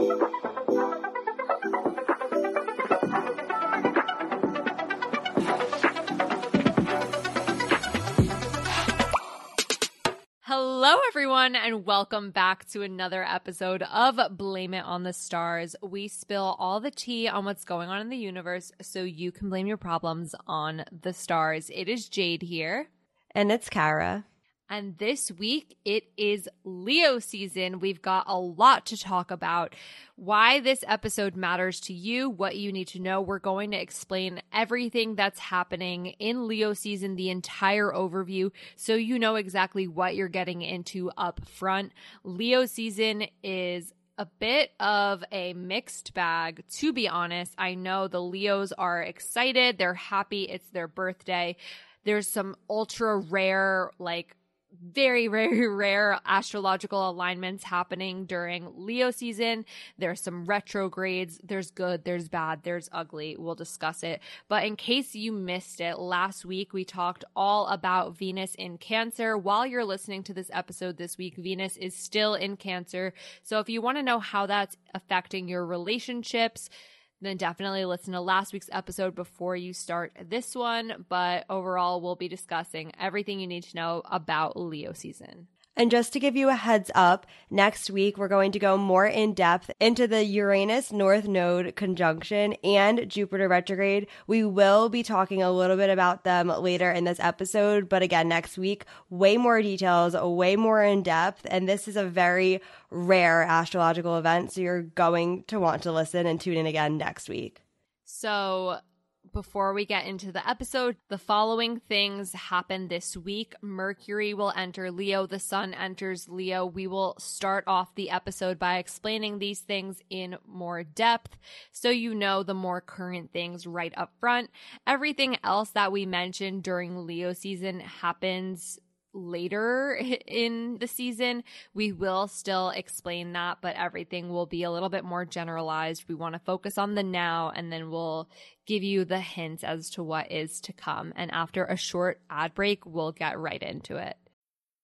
Hello, everyone, and welcome back to another episode of Blame It on the Stars. We spill all the tea on what's going on in the universe so you can blame your problems on the stars. It is Jade here. And it's Kara. And this week it is Leo season. We've got a lot to talk about. Why this episode matters to you, what you need to know. We're going to explain everything that's happening in Leo season, the entire overview, so you know exactly what you're getting into up front. Leo season is a bit of a mixed bag, to be honest. I know the Leos are excited, they're happy, it's their birthday. There's some ultra rare, like very, very rare astrological alignments happening during Leo season. There's some retrogrades. There's good, there's bad, there's ugly. We'll discuss it. But in case you missed it, last week we talked all about Venus in Cancer. While you're listening to this episode this week, Venus is still in Cancer. So if you want to know how that's affecting your relationships, then definitely listen to last week's episode before you start this one. But overall, we'll be discussing everything you need to know about Leo season. And just to give you a heads up, next week we're going to go more in depth into the Uranus North Node conjunction and Jupiter retrograde. We will be talking a little bit about them later in this episode, but again, next week, way more details, way more in depth. And this is a very rare astrological event, so you're going to want to listen and tune in again next week. So, before we get into the episode, the following things happen this week. Mercury will enter Leo, the sun enters Leo. We will start off the episode by explaining these things in more depth so you know the more current things right up front. Everything else that we mentioned during Leo season happens later in the season. We will still explain that, but everything will be a little bit more generalized. We want to focus on the now and then we'll give you the hints as to what is to come. And after a short ad break, we'll get right into it.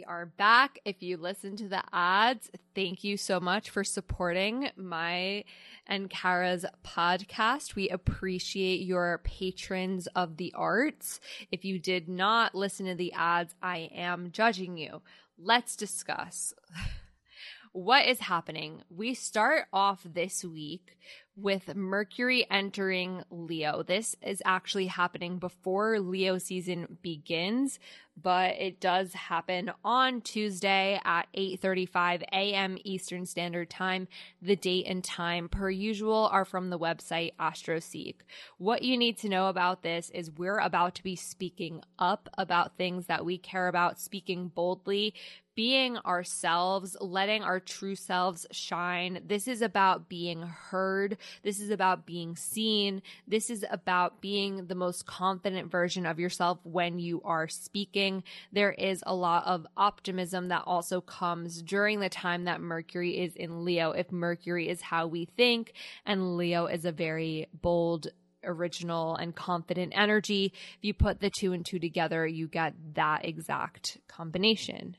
We are back. If you listen to the ads, thank you so much for supporting my and Kara's podcast. We appreciate your patrons of the arts. If you did not listen to the ads, I am judging you. Let's discuss. what is happening? We start off this week with Mercury entering Leo. This is actually happening before Leo season begins, but it does happen on Tuesday at 8:35 a.m. Eastern Standard Time. The date and time per usual are from the website AstroSeek. What you need to know about this is we're about to be speaking up about things that we care about, speaking boldly, being ourselves, letting our true selves shine. This is about being heard. This is about being seen. This is about being the most confident version of yourself when you are speaking. There is a lot of optimism that also comes during the time that Mercury is in Leo. If Mercury is how we think and Leo is a very bold, original and confident energy. If you put the two and two together, you get that exact combination.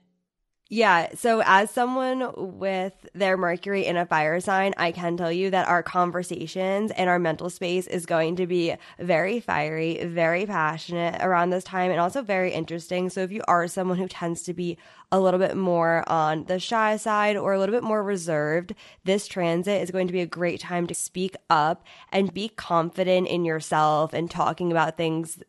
Yeah. So, as someone with their Mercury in a fire sign, I can tell you that our conversations and our mental space is going to be very fiery, very passionate around this time, and also very interesting. So, if you are someone who tends to be a little bit more on the shy side or a little bit more reserved, this transit is going to be a great time to speak up and be confident in yourself and talking about things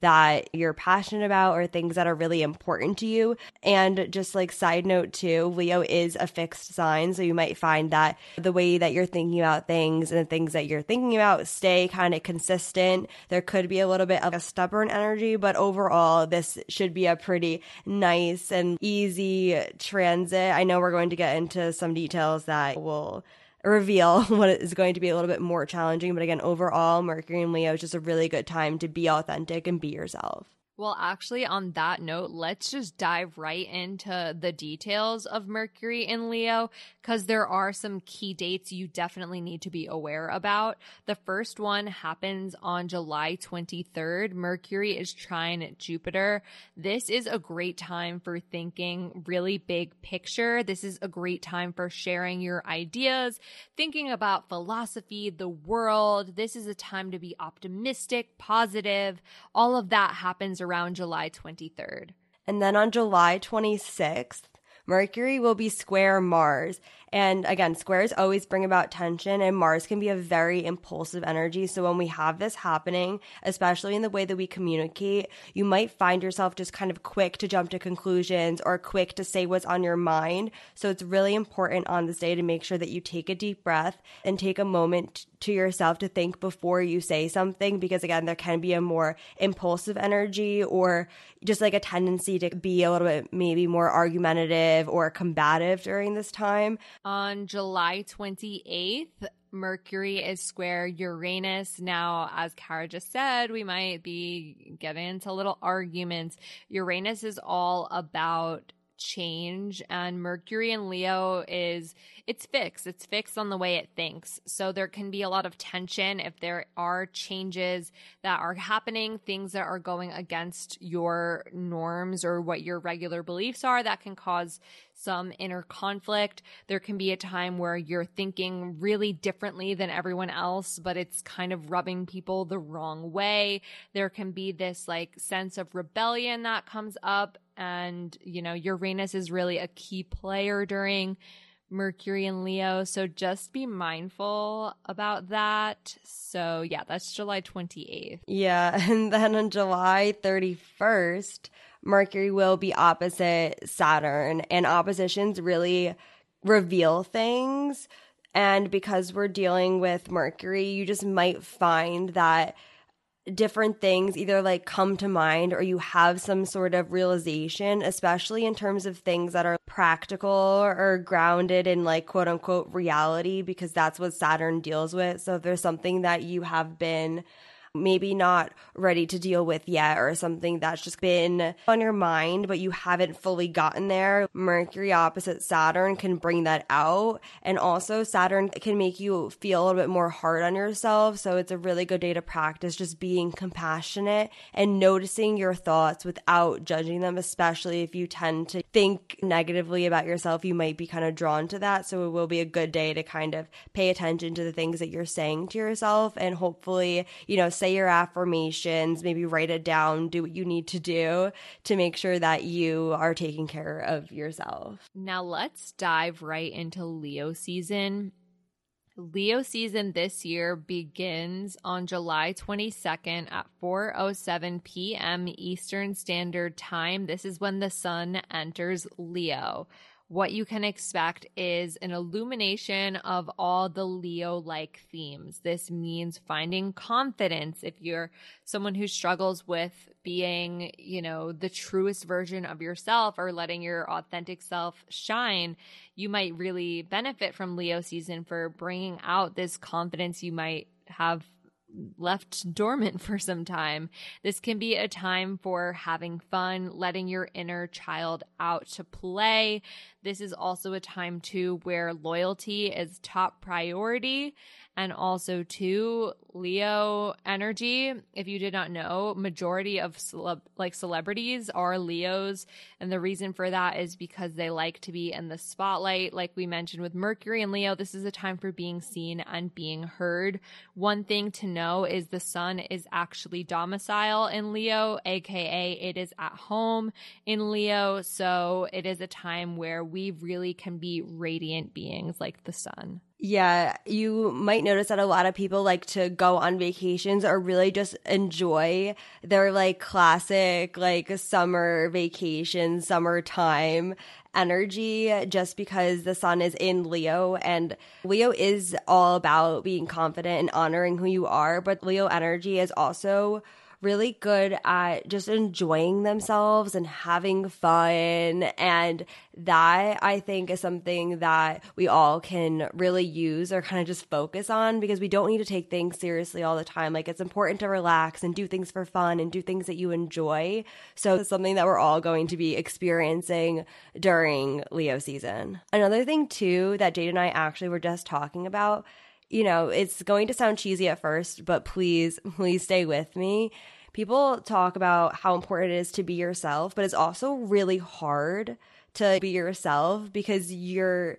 that you're passionate about or things that are really important to you. And just like side note too, Leo is a fixed sign. So you might find that the way that you're thinking about things and the things that you're thinking about stay kind of consistent. There could be a little bit of a stubborn energy, but overall, this should be a pretty nice and easy transit. I know we're going to get into some details that will reveal what is going to be a little bit more challenging. But again, overall, Mercury and Leo is just a really good time to be authentic and be yourself. Well, actually, on that note, let's just dive right into the details of Mercury in Leo because there are some key dates you definitely need to be aware about. The first one happens on July 23rd. Mercury is trine Jupiter. This is a great time for thinking really big picture. This is a great time for sharing your ideas, thinking about philosophy, the world. This is a time to be optimistic, positive. All of that happens around July 23rd. And then on July 26th, Mercury will be square Mars. And again, squares always bring about tension, and Mars can be a very impulsive energy. So when we have this happening, especially in the way that we communicate, you might find yourself just kind of quick to jump to conclusions or quick to say what's on your mind. So it's really important on this day to make sure that you take a deep breath and take a moment to yourself to think before you say something because again there can be a more impulsive energy or just like a tendency to be a little bit maybe more argumentative or combative during this time on July 28th, Mercury is square Uranus. Now, as Kara just said, we might be getting into little arguments. Uranus is all about change and Mercury in Leo is it's fixed. It's fixed on the way it thinks. So there can be a lot of tension if there are changes that are happening, things that are going against your norms or what your regular beliefs are that can cause some inner conflict. There can be a time where you're thinking really differently than everyone else, but it's kind of rubbing people the wrong way. There can be this like sense of rebellion that comes up and you know Uranus is really a key player during Mercury and Leo. So just be mindful about that. So yeah, that's July 28th. Yeah. And then on July 31st, Mercury will be opposite Saturn, and oppositions really reveal things. And because we're dealing with Mercury, you just might find that different things either like come to mind or you have some sort of realization, especially in terms of things that are practical or grounded in like quote unquote reality, because that's what Saturn deals with. So if there's something that you have been maybe not ready to deal with yet or something that's just been on your mind but you haven't fully gotten there mercury opposite saturn can bring that out. And also saturn can make you feel a little bit more hard on yourself. So it's a really good day to practice just being compassionate and noticing your thoughts without judging them especially if you tend to think negatively about yourself you might be kind of drawn to that. So it will be a good day to kind of pay attention to the things that you're saying to yourself and hopefully you know say your affirmations, maybe write it down, do what you need to do to make sure that you are taking care of yourself. Now let's dive right into Leo season. Leo season this year begins on July 22nd at 4:07 p.m. Eastern Standard Time. This is when the sun enters Leo what you can expect is an illumination of all the Leo like themes. This means finding confidence. If you're someone who struggles with being, you know, the truest version of yourself or letting your authentic self shine, you might really benefit from Leo season for bringing out this confidence you might have left dormant for some time. This can be a time for having fun, letting your inner child out to play. This is also a time too where loyalty is top priority and also too Leo energy. If you did not know, majority of celeb- like celebrities are Leos, and the reason for that is because they like to be in the spotlight. Like we mentioned with Mercury and Leo, this is a time for being seen and being heard. One thing to know is the sun is actually domicile in Leo, aka it is at home in Leo, so it is a time where we really can be radiant beings like the sun. Yeah, you might notice that a lot of people like to go on vacations or really just enjoy their like classic like summer vacation, summertime energy just because the sun is in Leo. And Leo is all about being confident and honoring who you are, but Leo energy is also really good at just enjoying themselves and having fun. And that I think is something that we all can really use or kind of just focus on because we don't need to take things seriously all the time. Like it's important to relax and do things for fun and do things that you enjoy. So it's something that we're all going to be experiencing during Leo season. Another thing too that Jade and I actually were just talking about you know, it's going to sound cheesy at first, but please, please stay with me. People talk about how important it is to be yourself, but it's also really hard to be yourself because you're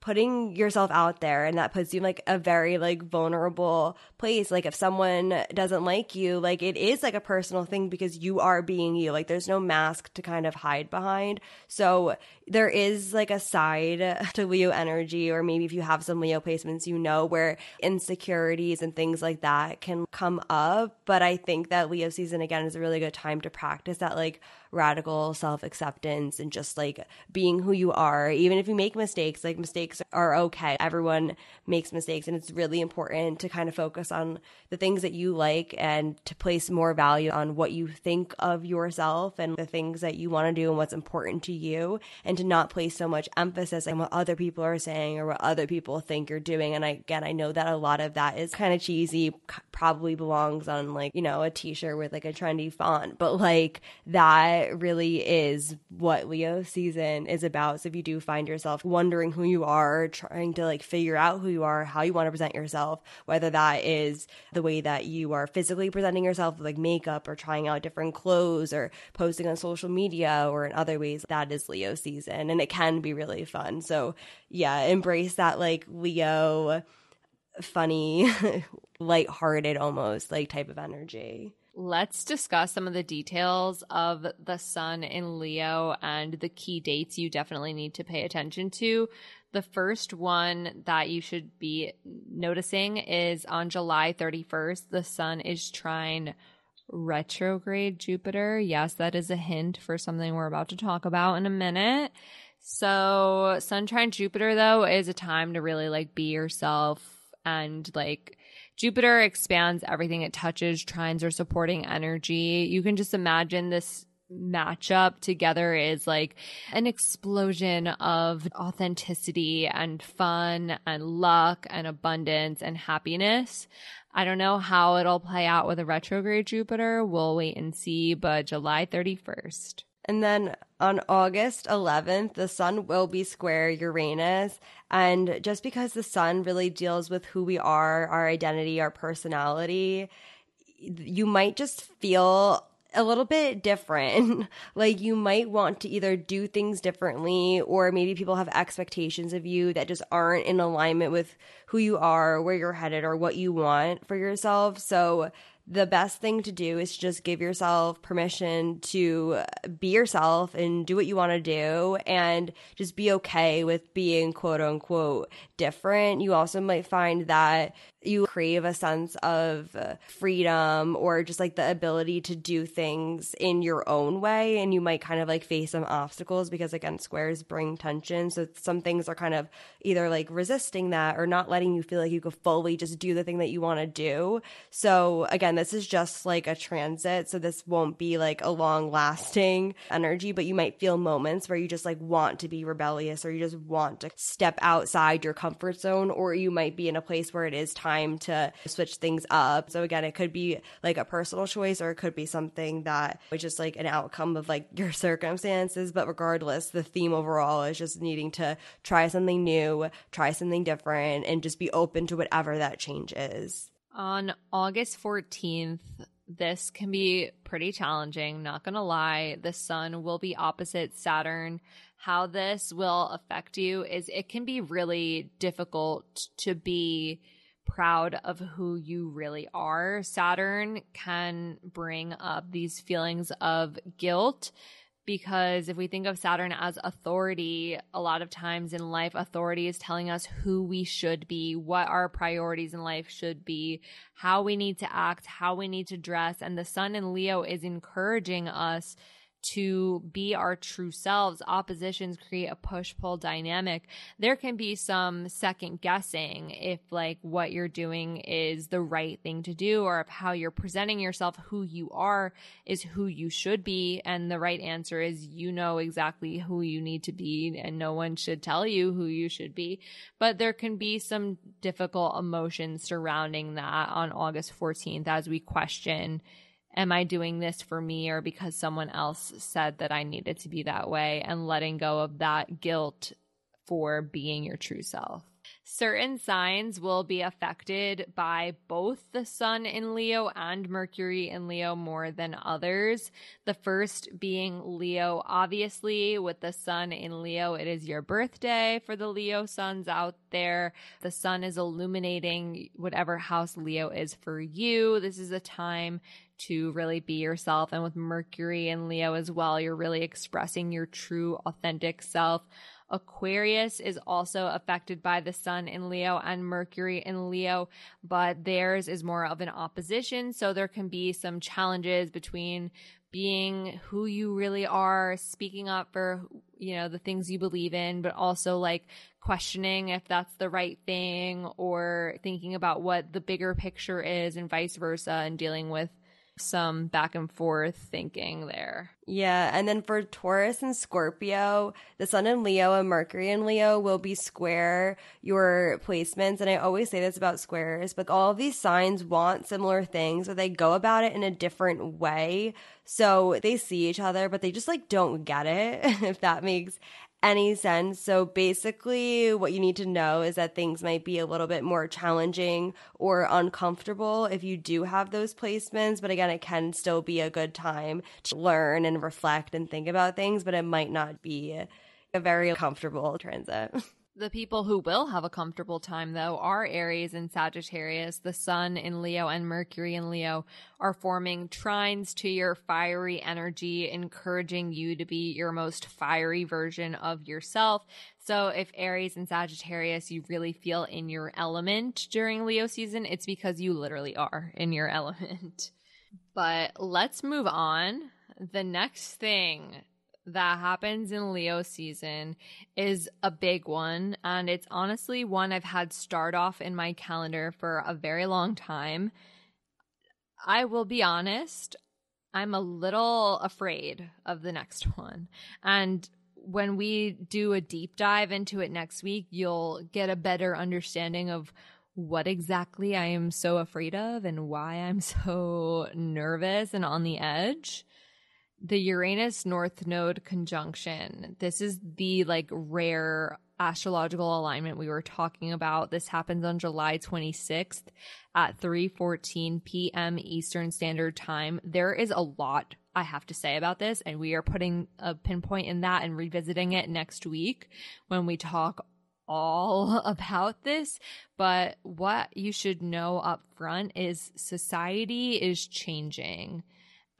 putting yourself out there and that puts you in like a very like vulnerable place. Like if someone doesn't like you like it is like a personal thing because you are being you. Like there's no mask to kind of hide behind. So there is like a side to leo energy or maybe if you have some leo placements you know where insecurities and things like that can come up. But i think that leo season again is a really good time to practice that like radical self acceptance and just like being who you are. Even if you make mistakes, like mistakes are okay. Everyone makes mistakes, and it's really important to kind of focus on the things that you like and to place more value on what you think of yourself and the things that you want to do and what's important to you, and to not place so much emphasis on what other people are saying or what other people think you're doing. And again, I know that a lot of that is kind of cheesy, probably belongs on like, you know, a t shirt with like a trendy font, but like that really is what Leo season is about. So if you do find yourself wondering who you are, trying to like figure out who you are, how you want to present yourself, whether that is the way that you are physically presenting yourself like makeup or trying out different clothes or posting on social media or in other ways, that is Leo season. And it can be really fun. So yeah, embrace that like Leo funny, lighthearted almost like type of energy. Let's discuss some of the details of the sun in Leo and the key dates you definitely need to pay attention to. The first one that you should be noticing is on July 31st, the sun is trine retrograde Jupiter. Yes, that is a hint for something we're about to talk about in a minute. So, sun trine Jupiter, though, is a time to really like be yourself and like Jupiter expands everything it touches, trines are supporting energy. You can just imagine this matchup together is like an explosion of authenticity and fun and luck and abundance and happiness. I don't know how it'll play out with a retrograde Jupiter. We'll wait and see, but July 31st. And then on August 11th, the sun will be square Uranus. And just because the sun really deals with who we are, our identity, our personality, you might just feel a little bit different. like you might want to either do things differently or maybe people have expectations of you that just aren't in alignment with who you are, where you're headed or what you want for yourself. So the best thing to do is just give yourself permission to be yourself and do what you want to do and just be okay with being quote unquote different. You also might find that you crave a sense of freedom or just like the ability to do things in your own way and you might kind of like face some obstacles because again squares bring tension so some things are kind of either like resisting that or not letting you feel like you could fully just do the thing that you want to do so again this is just like a transit so this won't be like a long lasting energy but you might feel moments where you just like want to be rebellious or you just want to step outside your comfort zone or you might be in a place where it is time to switch things up. So again, it could be like a personal choice or it could be something that was just like an outcome of like your circumstances. But regardless, the theme overall is just needing to try something new, try something different, and just be open to whatever that change is. On August 14th, this can be pretty challenging, not gonna lie. The sun will be opposite Saturn. How this will affect you is it can be really difficult to be proud of who you really are. Saturn can bring up these feelings of guilt because if we think of Saturn as authority, a lot of times in life, authority is telling us who we should be, what our priorities in life should be, how we need to act, how we need to dress. And the sun in Leo is encouraging us to be our true selves. Oppositions create a push pull dynamic. There can be some second guessing if like what you're doing is the right thing to do or if how you're presenting yourself, who you are is who you should be. And the right answer is you know exactly who you need to be and no one should tell you who you should be. But there can be some difficult emotions surrounding that on August 14th as we question am I doing this for me or because someone else said that I needed to be that way and letting go of that guilt for being your true self. Certain signs will be affected by both the sun in Leo and Mercury in Leo more than others. The first being Leo. Obviously, with the sun in Leo, it is your birthday for the Leo suns out there. The sun is illuminating whatever house Leo is for you. This is a time to really be yourself. And with Mercury and Leo as well, you're really expressing your true, authentic self. Aquarius is also affected by the sun in Leo and Mercury in Leo, but theirs is more of an opposition. So there can be some challenges between being who you really are, speaking up for, you know, the things you believe in, but also like questioning if that's the right thing or thinking about what the bigger picture is and vice versa and dealing with some back and forth thinking there. Yeah, and then for Taurus and Scorpio, the Sun in Leo and Mercury in Leo will be square your placements. And I always say this about squares, but all of these signs want similar things, but they go about it in a different way. So they see each other, but they just like don't get it, if that makes any sense. So basically, what you need to know is that things might be a little bit more challenging or uncomfortable if you do have those placements. But again, it can still be a good time to learn and reflect and think about things, but it might not be a very comfortable transit. The people who will have a comfortable time, though, are Aries and Sagittarius. The Sun in Leo and Mercury in Leo are forming trines to your fiery energy, encouraging you to be your most fiery version of yourself. So, if Aries and Sagittarius, you really feel in your element during Leo season, it's because you literally are in your element. But let's move on. The next thing that happens in Leo season is a big one. And it's honestly one I've had start off in my calendar for a very long time. I will be honest, I'm a little afraid of the next one. And when we do a deep dive into it next week, you'll get a better understanding of what exactly I am so afraid of and why I'm so nervous and on the edge the Uranus North Node conjunction. This is the like rare astrological alignment we were talking about. This happens on July 26th at 3:14 p.m. Eastern Standard Time. There is a lot I have to say about this and we are putting a pinpoint in that and revisiting it next week when we talk all about this, but what you should know up front is society is changing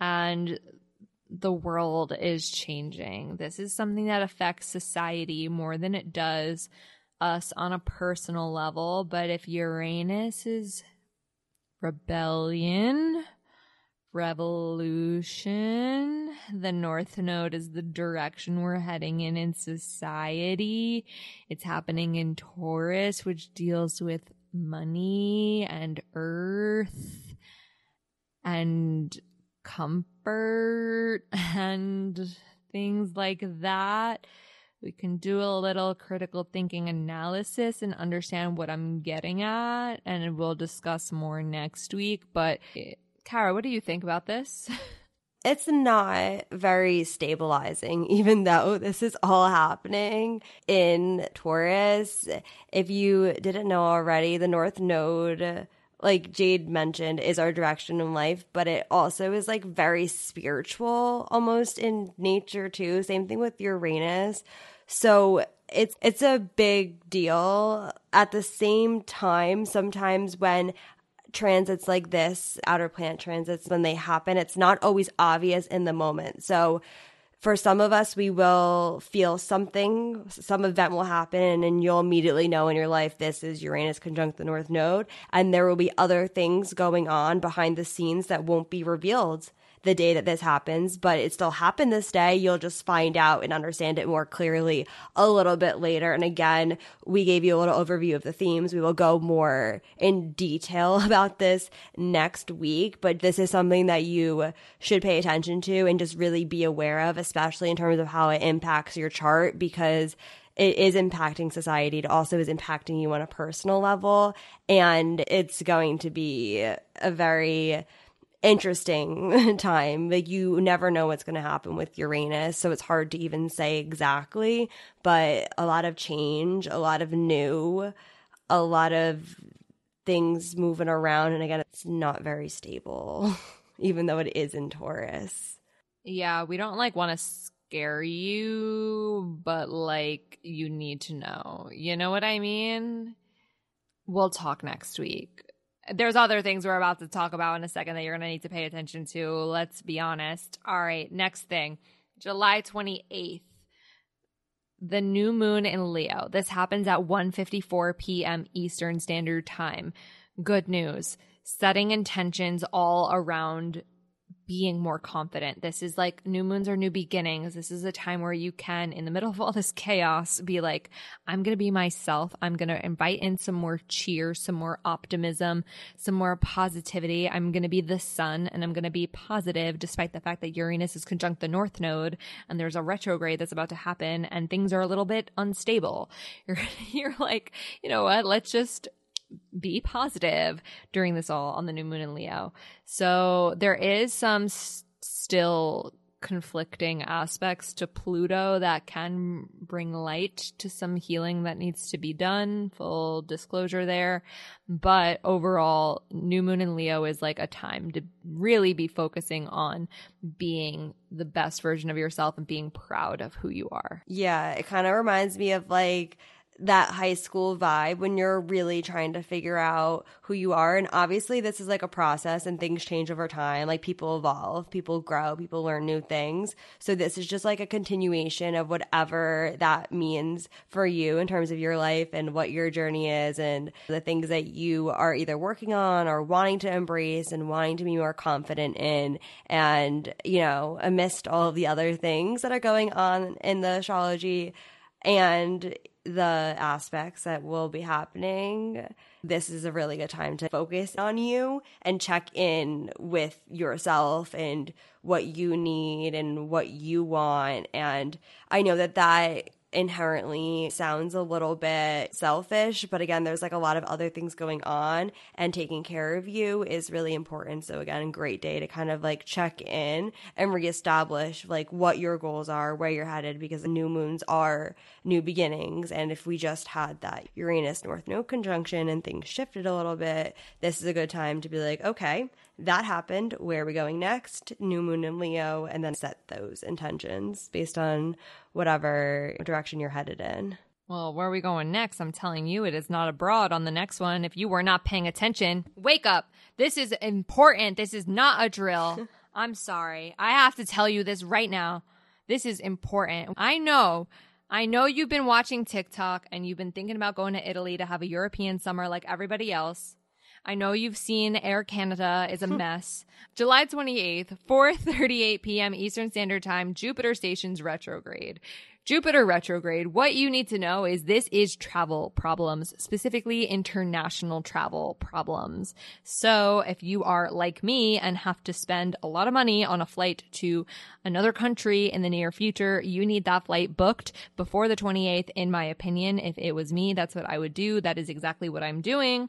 and the world is changing. This is something that affects society more than it does us on a personal level. But if Uranus is rebellion, revolution, the North Node is the direction we're heading in in society. It's happening in Taurus, which deals with money and earth and comfort and things like that. We can do a little critical thinking analysis and understand what I'm getting at, and we'll discuss more next week. But, eh, Kara, what do you think about this? It's not very stabilizing, even though this is all happening in Taurus. If you didn't know already, the North Node like Jade mentioned, is our direction in life, but it also is like very spiritual almost in nature too. Same thing with Uranus. So it's it's a big deal. At the same time, sometimes when transits like this, outer planet transits, when they happen, it's not always obvious in the moment. So for some of us, we will feel something, some event will happen, and you'll immediately know in your life this is Uranus conjunct the North Node. And there will be other things going on behind the scenes that won't be revealed the day that this happens, but it still happened this day. You'll just find out and understand it more clearly a little bit later. And again, we gave you a little overview of the themes. We will go more in detail about this next week, but this is something that you should pay attention to and just really be aware of, especially in terms of how it impacts your chart because it is impacting society. It also is impacting you on a personal level. And it's going to be a very interesting time. Like you never know what's going to happen with Uranus. So it's hard to even say exactly, but a lot of change, a lot of new, a lot of things moving around. And again, it's not very stable, even though it is in Taurus. Yeah, we don't like want to scare you, but like you need to know. You know what I mean? We'll talk next week. There's other things we're about to talk about in a second that you're going to need to pay attention to. Let's be honest. All right, next thing. July 28th. The new moon in Leo. This happens at 1:54 p.m. Eastern Standard Time. Good news. Setting intentions all around being more confident. This is like new moons are new beginnings. This is a time where you can, in the middle of all this chaos, be like, I'm going to be myself. I'm going to invite in some more cheer, some more optimism, some more positivity. I'm going to be the sun and I'm going to be positive despite the fact that Uranus is conjunct the North Node and there's a retrograde that's about to happen and things are a little bit unstable. You're, you're like, you know what? Let's just be positive during this all on the new moon in Leo. So there is some s- still conflicting aspects to Pluto that can bring light to some healing that needs to be done. Full disclosure there. But overall, new moon in Leo is like a time to really be focusing on being the best version of yourself and being proud of who you are. Yeah, it kind of reminds me of like that high school vibe when you're really trying to figure out who you are. And obviously, this is like a process and things change over time. Like people evolve, people grow, people learn new things. So, this is just like a continuation of whatever that means for you in terms of your life and what your journey is and the things that you are either working on or wanting to embrace and wanting to be more confident in. And, you know, amidst all of the other things that are going on in the astrology and the aspects that will be happening, this is a really good time to focus on you and check in with yourself and what you need and what you want. And I know that that inherently sounds a little bit selfish, but again, there's like a lot of other things going on, and taking care of you is really important. So, again, great day to kind of like check in and reestablish like what your goals are, where you're headed, because new moons are new beginnings. And if we just had that Uranus North Node conjunction and things shifted a little bit, this is a good time to be like, okay, that happened. Where are we going next? New moon in Leo, and then set those intentions based on whatever direction you're headed in. Well, where are we going next? I'm telling you, it is not abroad on the next one. If you were not paying attention, wake up. This is important. This is not a drill. I'm sorry. I have to tell you this right now. This is important. I know. I know you've been watching TikTok and you've been thinking about going to Italy to have a European summer like everybody else. I know you've seen Air Canada is a hmm. mess. July 28th, 4:38 p.m. Eastern Standard Time, Jupiter stations retrograde. Jupiter retrograde, what you need to know is this is travel problems, specifically international travel problems. So if you are like me and have to spend a lot of money on a flight to another country in the near future, you need that flight booked before the 28th, in my opinion. If it was me, that's what I would do. That is exactly what I'm doing.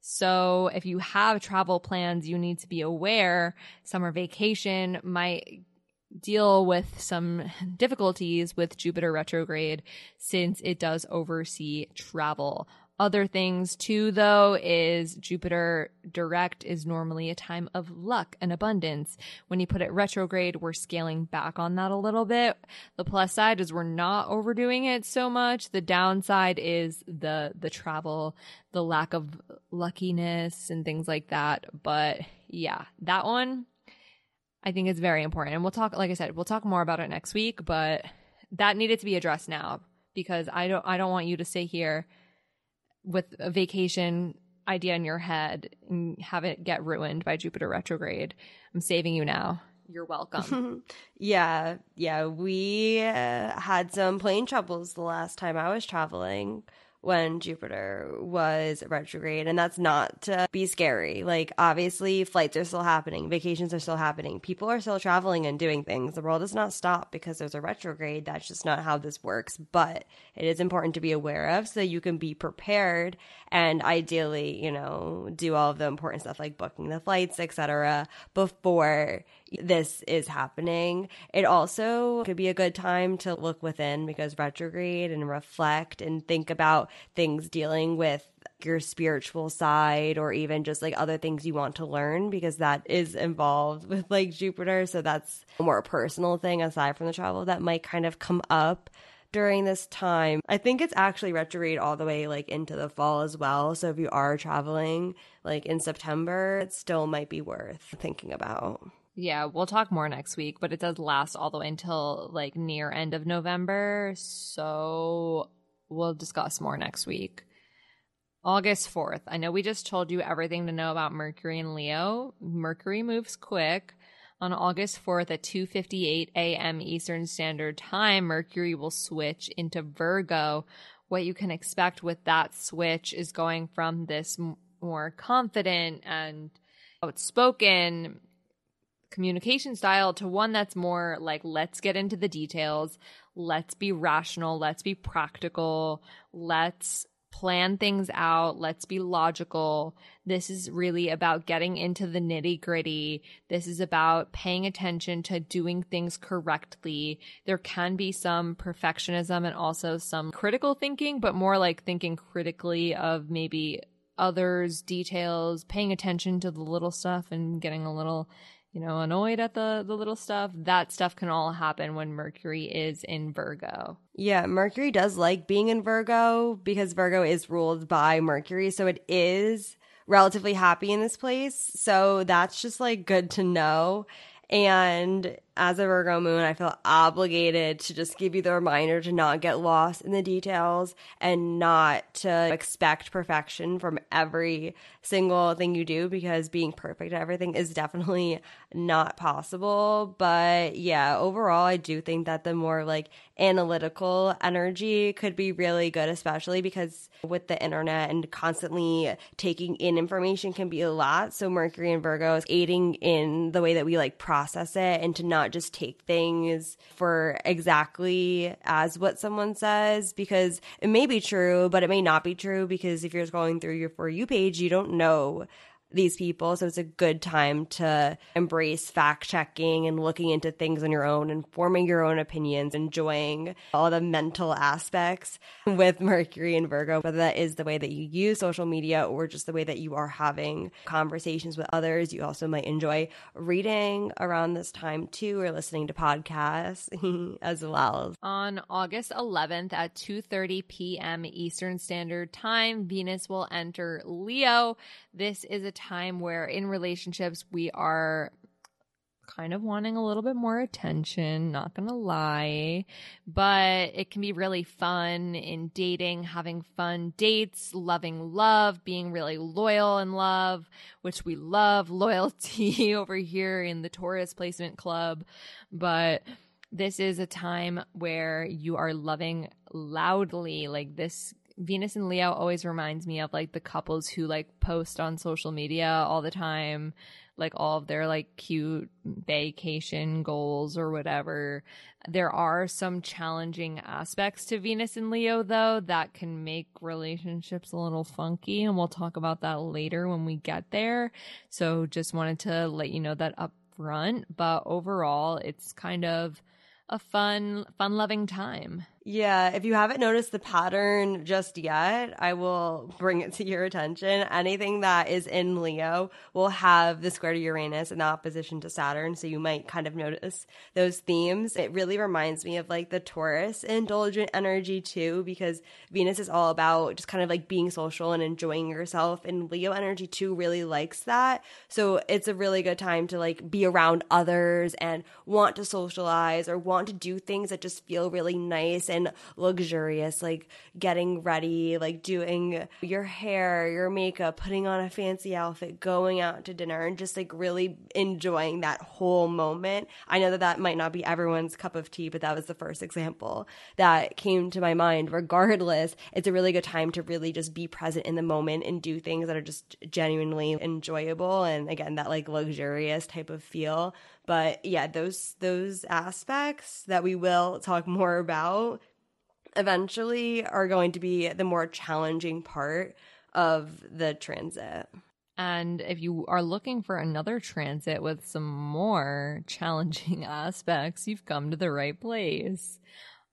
So if you have travel plans, you need to be aware summer vacation might deal with some difficulties with Jupiter retrograde since it does oversee travel. Other things too, though, is Jupiter direct is normally a time of luck and abundance. When you put it retrograde, we're scaling back on that a little bit. The plus side is we're not overdoing it so much. The downside is the, the travel, the lack of luckiness and things like that. But yeah, that one I think is very important. And we'll talk, like I said, we'll talk more about it next week, but that needed to be addressed now because I don't, I don't want you to stay here with a vacation idea in your head and have it get ruined by Jupiter retrograde. I'm saving you now. you're welcome. yeah, yeah. We uh, had some plane troubles the last time I was traveling when Jupiter was retrograde. And that's not to be scary. Like, obviously, flights are still happening, vacations are still happening, people are still traveling and doing things. The world does not stop because there's a retrograde. That's just not how this works. But it is important to be aware of so you can be prepared and ideally, you know, do all of the important stuff like booking the flights, etc., before this is happening. It also could be a good time to look within because retrograde and reflect and think about things dealing with your spiritual side or even just like other things you want to learn because that is involved with like Jupiter. So that's a more personal thing aside from the travel that might kind of come up during this time. I think it's actually retrograde all the way like into the fall as well. So if you are traveling like in September, it still might be worth thinking about. Yeah, we'll talk more next week, but it does last all the way until like near end of November. So we'll discuss more next week. August 4th. I know we just told you everything to know about Mercury and Leo. Mercury moves quick. On August 4th at 2:58 a.m. Eastern Standard Time, Mercury will switch into Virgo. What you can expect with that switch is going from this more confident and outspoken communication style to one that's more like let's get into the details let's be rational let's be practical let's plan things out let's be logical. This is really about getting into the nitty gritty this is about paying attention to doing things correctly. There can be some perfectionism and also some critical thinking but more like thinking critically of maybe others details paying attention to the little stuff and getting a little you know, annoyed at the the little stuff. That stuff can all happen when Mercury is in Virgo. Yeah, Mercury does like being in Virgo because Virgo is ruled by Mercury, so it is relatively happy in this place. So that's just like good to know. And as a Virgo moon, I feel obligated to just give you the reminder to not get lost in the details and not to expect perfection from every single thing you do because being perfect at everything is definitely not possible. But yeah, overall, I do think that the more like analytical energy could be really good, especially because with the internet and constantly taking in information can be a lot. So Mercury and Virgo is aiding in the way that we like process it and to not not just take things for exactly as what someone says because it may be true, but it may not be true because if you're going through your For You page, you don't know these people. So it's a good time to embrace fact checking and looking into things on your own and forming your own opinions, enjoying all the mental aspects with Mercury and Virgo, whether that is the way that you use social media or just the way that you are having conversations with others. You also might enjoy reading around this time too or listening to podcasts as well. On August 11th at 2:30 p.m. Eastern Standard Time, Venus will enter Leo. This is a time where in relationships we are kind of wanting a little bit more attention, not gonna lie, but it can be really fun in dating, having fun dates, loving love, being really loyal in love, which we love loyalty over here in the Taurus Placement Club. But this is a time where you are loving loudly. Like this Venus and Leo always reminds me of like the couples who like post on social media all the time, like all of their like cute vacation goals or whatever. There are some challenging aspects to Venus and Leo though that can make relationships a little funky and we'll talk about that later when we get there. So just wanted to let you know that up front, but overall it's kind of a fun, fun loving time. Yeah, if you haven't noticed the pattern just yet, I will bring it to your attention. Anything that is in Leo will have the square to Uranus and the opposition to Saturn, so you might kind of notice those themes. It really reminds me of like the Taurus indulgent energy too, because Venus is all about just kind of like being social and enjoying yourself, and Leo energy too really likes that. So it's a really good time to like be around others and want to socialize or want to do things that just feel really nice and and luxurious, like getting ready, like doing your hair, your makeup, putting on a fancy outfit, going out to dinner, and just like really enjoying that whole moment. I know that that might not be everyone's cup of tea, but that was the first example that came to my mind. Regardless, it's a really good time to really just be present in the moment and do things that are just genuinely enjoyable. And again, that like luxurious type of feel but yeah, those those aspects that we will talk more about eventually are going to be the more challenging part of the transit. And if you are looking for another transit with some more challenging aspects, you've come to the right place.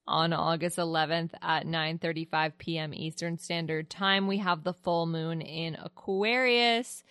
On August 11th at 9:35 p.m. Eastern Standard Time, we have the full moon in Aquarius.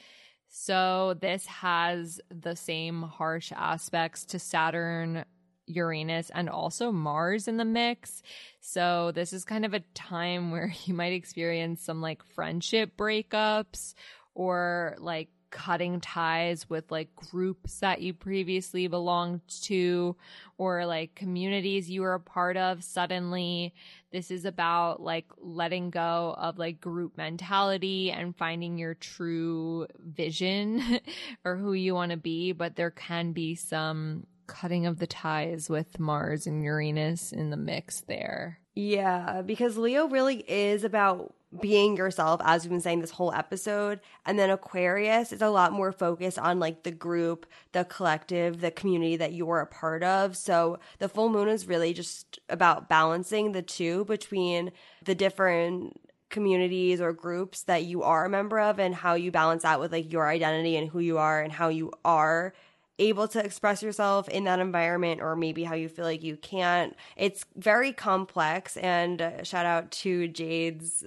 So this has the same harsh aspects to Saturn, Uranus, and also Mars in the mix. So this is kind of a time where you might experience some like friendship breakups or like cutting ties with like groups that you previously belonged to or like communities you were a part of suddenly this is about like letting go of like group mentality and finding your true vision or who you want to be. But there can be some cutting of the ties with Mars and Uranus in the mix there. Yeah because Leo really is about being yourself, as we've been saying this whole episode. And then Aquarius is a lot more focused on like the group, the collective, the community that you're a part of. So the full moon is really just about balancing the two between the different communities or groups that you are a member of and how you balance that with like your identity and who you are and how you are able to express yourself in that environment or maybe how you feel like you can't. It's very complex and shout out to Jade's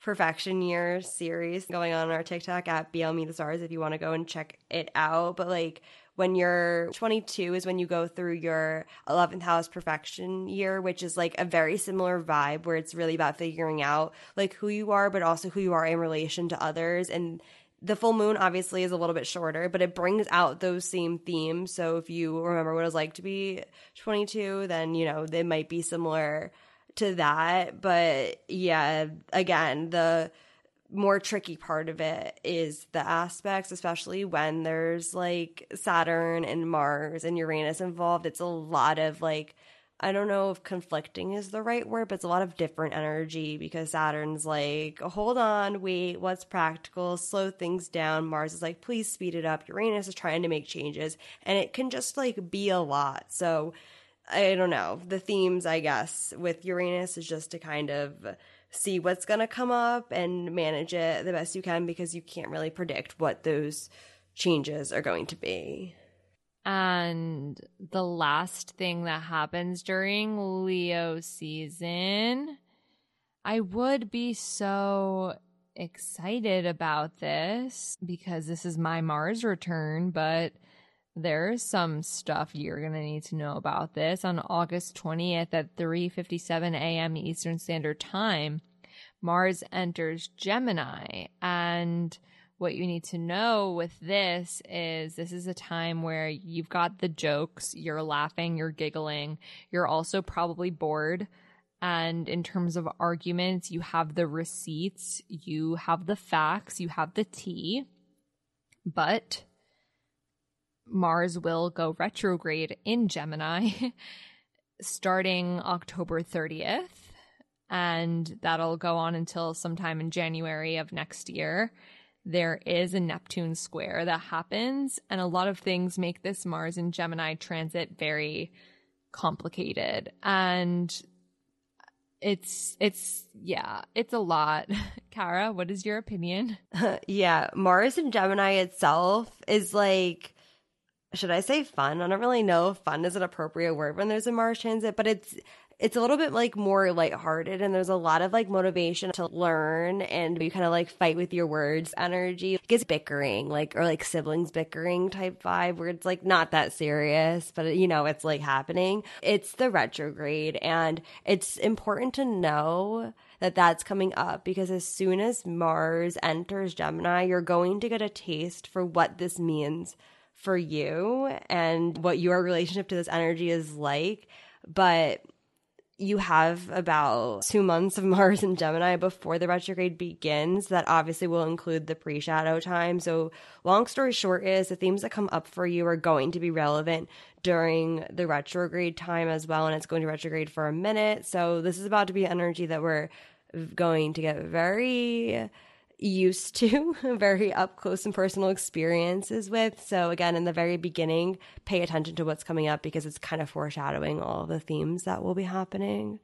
perfection year series going on, on our TikTok at BL Meet the Stars if you want to go and check it out. But like when you're 22 is when you go through your 11th house perfection year, which is like a very similar vibe where it's really about figuring out like who you are, but also who you are in relation to others. And the full moon obviously is a little bit shorter, but it brings out those same themes. So if you remember what it was like to be 22, then, you know, they might be similar to that. But yeah, again, the more tricky part of it is the aspects, especially when there's like Saturn and Mars and Uranus involved. It's a lot of like, I don't know if conflicting is the right word, but it's a lot of different energy because Saturn's like, hold on, wait, what's practical? Slow things down. Mars is like, please speed it up. Uranus is trying to make changes and it can just like be a lot. So, I don't know. The themes, I guess, with Uranus is just to kind of see what's going to come up and manage it the best you can because you can't really predict what those changes are going to be. And the last thing that happens during Leo season, I would be so excited about this because this is my Mars return, but there's some stuff you're going to need to know about this on August 20th at 3:57 a.m. Eastern Standard Time. Mars enters Gemini and what you need to know with this is this is a time where you've got the jokes, you're laughing, you're giggling, you're also probably bored. And in terms of arguments, you have the receipts, you have the facts, you have the tea. But Mars will go retrograde in Gemini starting October 30th. And that'll go on until sometime in January of next year. There is a Neptune square that happens, and a lot of things make this Mars and Gemini transit very complicated. And it's it's yeah it's a lot kara what is your opinion yeah mars and gemini itself is like should I say fun? I don't really know if fun is an appropriate word when there's a Mars transit, but it's it's a little bit like more lighthearted and there's a lot of like motivation to learn and you kind of like fight with your words energy. It gets bickering, like or like siblings bickering type vibe where it's like not that serious, but you know, it's like happening. It's the retrograde and it's important to know that that's coming up because as soon as Mars enters Gemini, you're going to get a taste for what this means for you and what your relationship to this energy is like. But you have about two months of Mars and Gemini before the retrograde begins. That obviously will include the pre shadow time. So, long story short, is the themes that come up for you are going to be relevant during the retrograde time as well. And it's going to retrograde for a minute. So, this is about to be energy that we're going to get very used to, very up close and personal experiences with. So, again, in the very beginning, pay attention to what's coming up because it's kind of foreshadowing all the themes that will be happening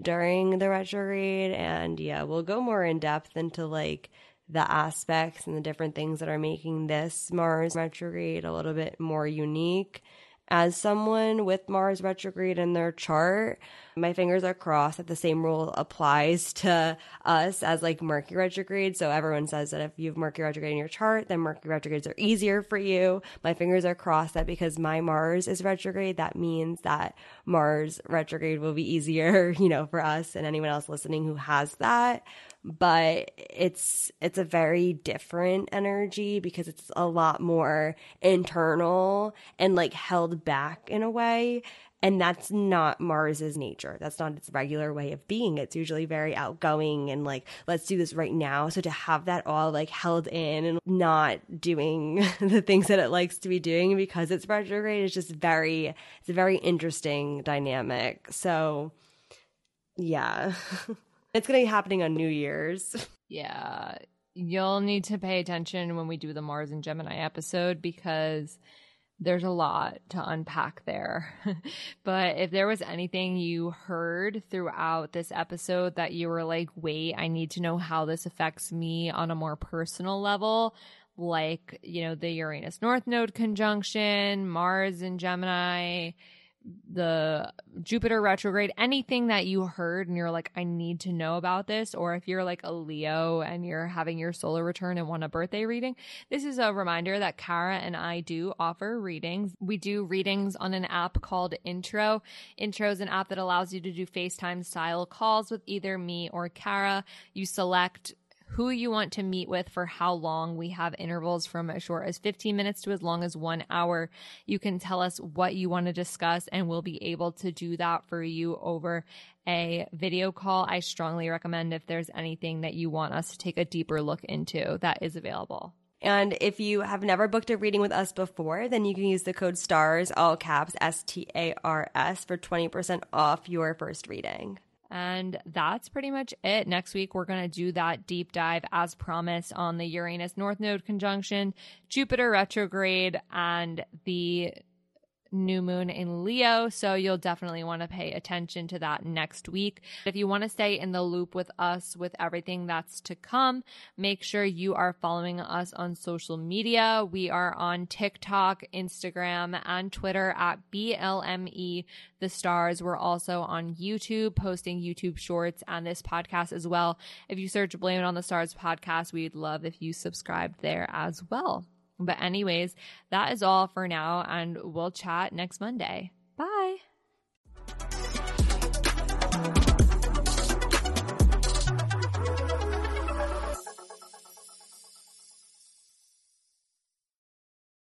during the retrograde. And yeah, we'll go more in depth into like the aspects and the different things that are making this Mars retrograde a little bit more unique as someone with Mars retrograde in their chart, my fingers are crossed that the same rule applies to us as like Mercury retrograde. So everyone says that if you have Mercury retrograde in your chart, then Mercury retrogrades are easier for you. My fingers are crossed that because my Mars is retrograde, that means that Mars retrograde will be easier, you know, for us and anyone else listening who has that but it's it's a very different energy because it's a lot more internal and like held back in a way and that's not Mars's nature. That's not its regular way of being. It's usually very outgoing and like, let's do this right now. So to have that all like held in and not doing the things that it likes to be doing because it's retrograde is just very, it's a very interesting dynamic. So yeah. It's going to be happening on New Year's. Yeah. You'll need to pay attention when we do the Mars and Gemini episode because there's a lot to unpack there. but if there was anything you heard throughout this episode that you were like, wait, I need to know how this affects me on a more personal level, like, you know, the Uranus North Node conjunction, Mars and Gemini, the Jupiter retrograde, anything that you heard and you're like, I need to know about this, or if you're like a Leo and you're having your solar return and want a birthday reading, this is a reminder that Kara and I do offer readings. We do readings on an app called Intro. Intro is an app that allows you to do FaceTime style calls with either me or Kara. You select who you want to meet with for how long. We have intervals from as short as 15 minutes to as long as one hour. You can tell us what you want to discuss and we'll be able to do that for you over a video call. I strongly recommend if there's anything that you want us to take a deeper look into that is available. And if you have never booked a reading with us before, then you can use the code STARS, all caps S T A R S, for 20% off your first reading. And that's pretty much it. Next week, we're going to do that deep dive as promised on the Uranus North Node conjunction, Jupiter retrograde, and the new moon in Leo. So you'll definitely want to pay attention to that next week. If you want to stay in the loop with us with everything that's to come, make sure you are following us on social media. We are on TikTok, Instagram, and Twitter at BLME The Stars. We're also on YouTube, posting YouTube shorts and this podcast as well. If you search Blame It on the Stars podcast, we'd love if you subscribed there as well. But, anyways, that is all for now, and we'll chat next Monday. Bye.